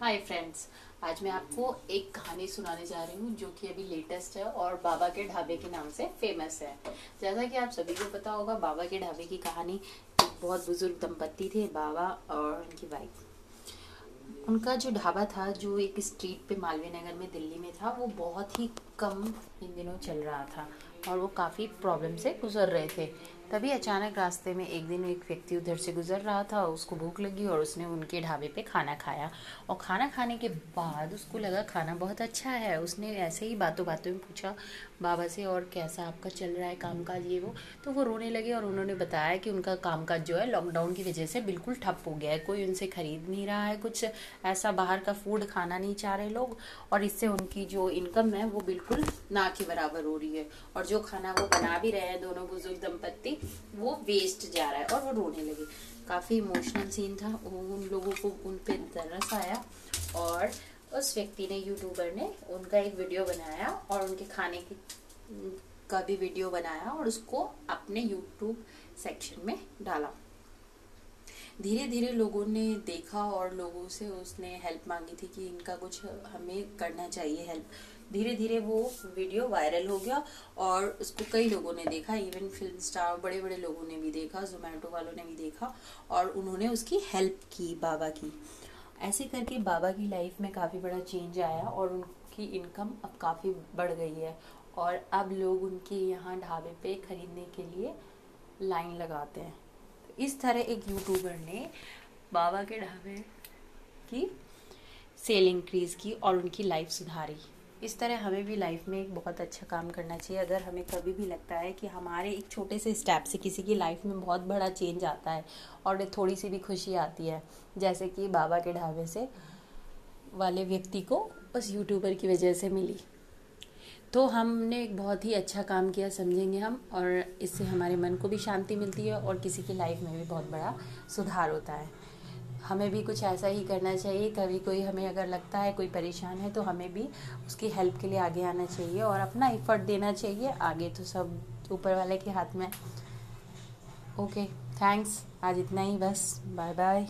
Hi friends आज मैं आपको एक कहानी सुनाने जा रही हूँ, जो कि अभी लेटेस्ट है और बाबा के ढाबे के नाम से फ़ेमस है। जैसा कि आप सभी को पता होगा, बाबा के ढाबे की कहानी एक बहुत बुज़ुर्ग दंपत्ति थे, बाबा और उनकी वाइफ उनका जो ढाबा था, जो एक स्ट्रीट पे मालवीय नगर में दिल्ली में था, वो बहुत ही कम इन दिनों चल रहा था। और वो काफ़ी प्रॉब्लम से गुजर रहे थे। तभी अचानक रास्ते में एक दिन एक व्यक्ति उधर से गुजर रहा था, उसको भूख लगी और उसने उनके ढाबे पे खाना खाया। और खाना खाने के बाद उसको लगा खाना बहुत अच्छा है। उसने ऐसे ही बातों बातों में पूछा, बाबा से और कैसा आपका चल रहा है काम काज ये वो? तो वो रोने लगे और उन्होंने बताया कि उनका काम काज जो है लॉकडाउन की वजह से बिल्कुल ठप हो गया है। कोई उनसे खरीद नहीं रहा है, कुछ ऐसा बाहर का फ़ूड खाना नहीं चाह रहे लोग। और इससे उनकी जो इनकम है वो बिल्कुल ना के बराबर हो रही है। और जो खाना वो बना भी रहे हैं, दोनों बुज़ुर्ग दंपत्ति, वो वेस्ट जा रहा है और वो रोने लगे। काफ़ी इमोशनल सीन था। उन लोगों को उन पर तरस आया और उस व्यक्ति ने यूट्यूबर ने उनका एक वीडियो बनाया और उनके खाने की, का भी वीडियो बनाया और उसको अपने यूट्यूब सेक्शन में डाला। धीरे धीरे लोगों ने देखा और लोगों से उसने हेल्प मांगी थी कि इनका कुछ हमें करना चाहिए हेल्प धीरे धीरे वो वीडियो वायरल हो गया और उसको कई लोगों ने देखा इवन फ़िल्म स्टार बड़े बड़े लोगों ने भी देखा जोमेटो वालों ने भी देखा और उन्होंने उसकी हेल्प की, बाबा की। ऐसे करके बाबा की लाइफ में काफ़ी बड़ा चेंज आया और उनकी इनकम अब काफ़ी बढ़ गई है और अब लोग उनके यहाँ ढाबे पे खरीदने के लिए लाइन लगाते हैं। इस तरह एक यूट्यूबर ने बाबा के ढाबे की सेल इंक्रीज की और उनकी लाइफ सुधारी। इस तरह हमें भी लाइफ में एक बहुत अच्छा काम करना चाहिए। अगर हमें कभी भी लगता है कि हमारे एक छोटे से स्टेप से किसी की लाइफ में बहुत बड़ा चेंज आता है और थोड़ी सी भी खुशी आती है, जैसे कि बाबा के ढाबे से वाले व्यक्ति को उस यूट्यूबर की वजह से मिली। तो हमने एक बहुत ही अच्छा काम किया, समझेंगे हम, और इससे हमारे मन को भी शांति मिलती है और किसी की लाइफ में भी बहुत बड़ा सुधार होता है। हमें भी कुछ ऐसा ही करना चाहिए, कभी कोई हमें अगर लगता है कोई परेशान है तो हमें भी उसकी हेल्प के लिए आगे आना चाहिए और अपना एफर्ट देना चाहिए। आगे तो सब ऊपर वाले के हाथ में ओके थैंक्स आज इतना ही, बस बाय बाय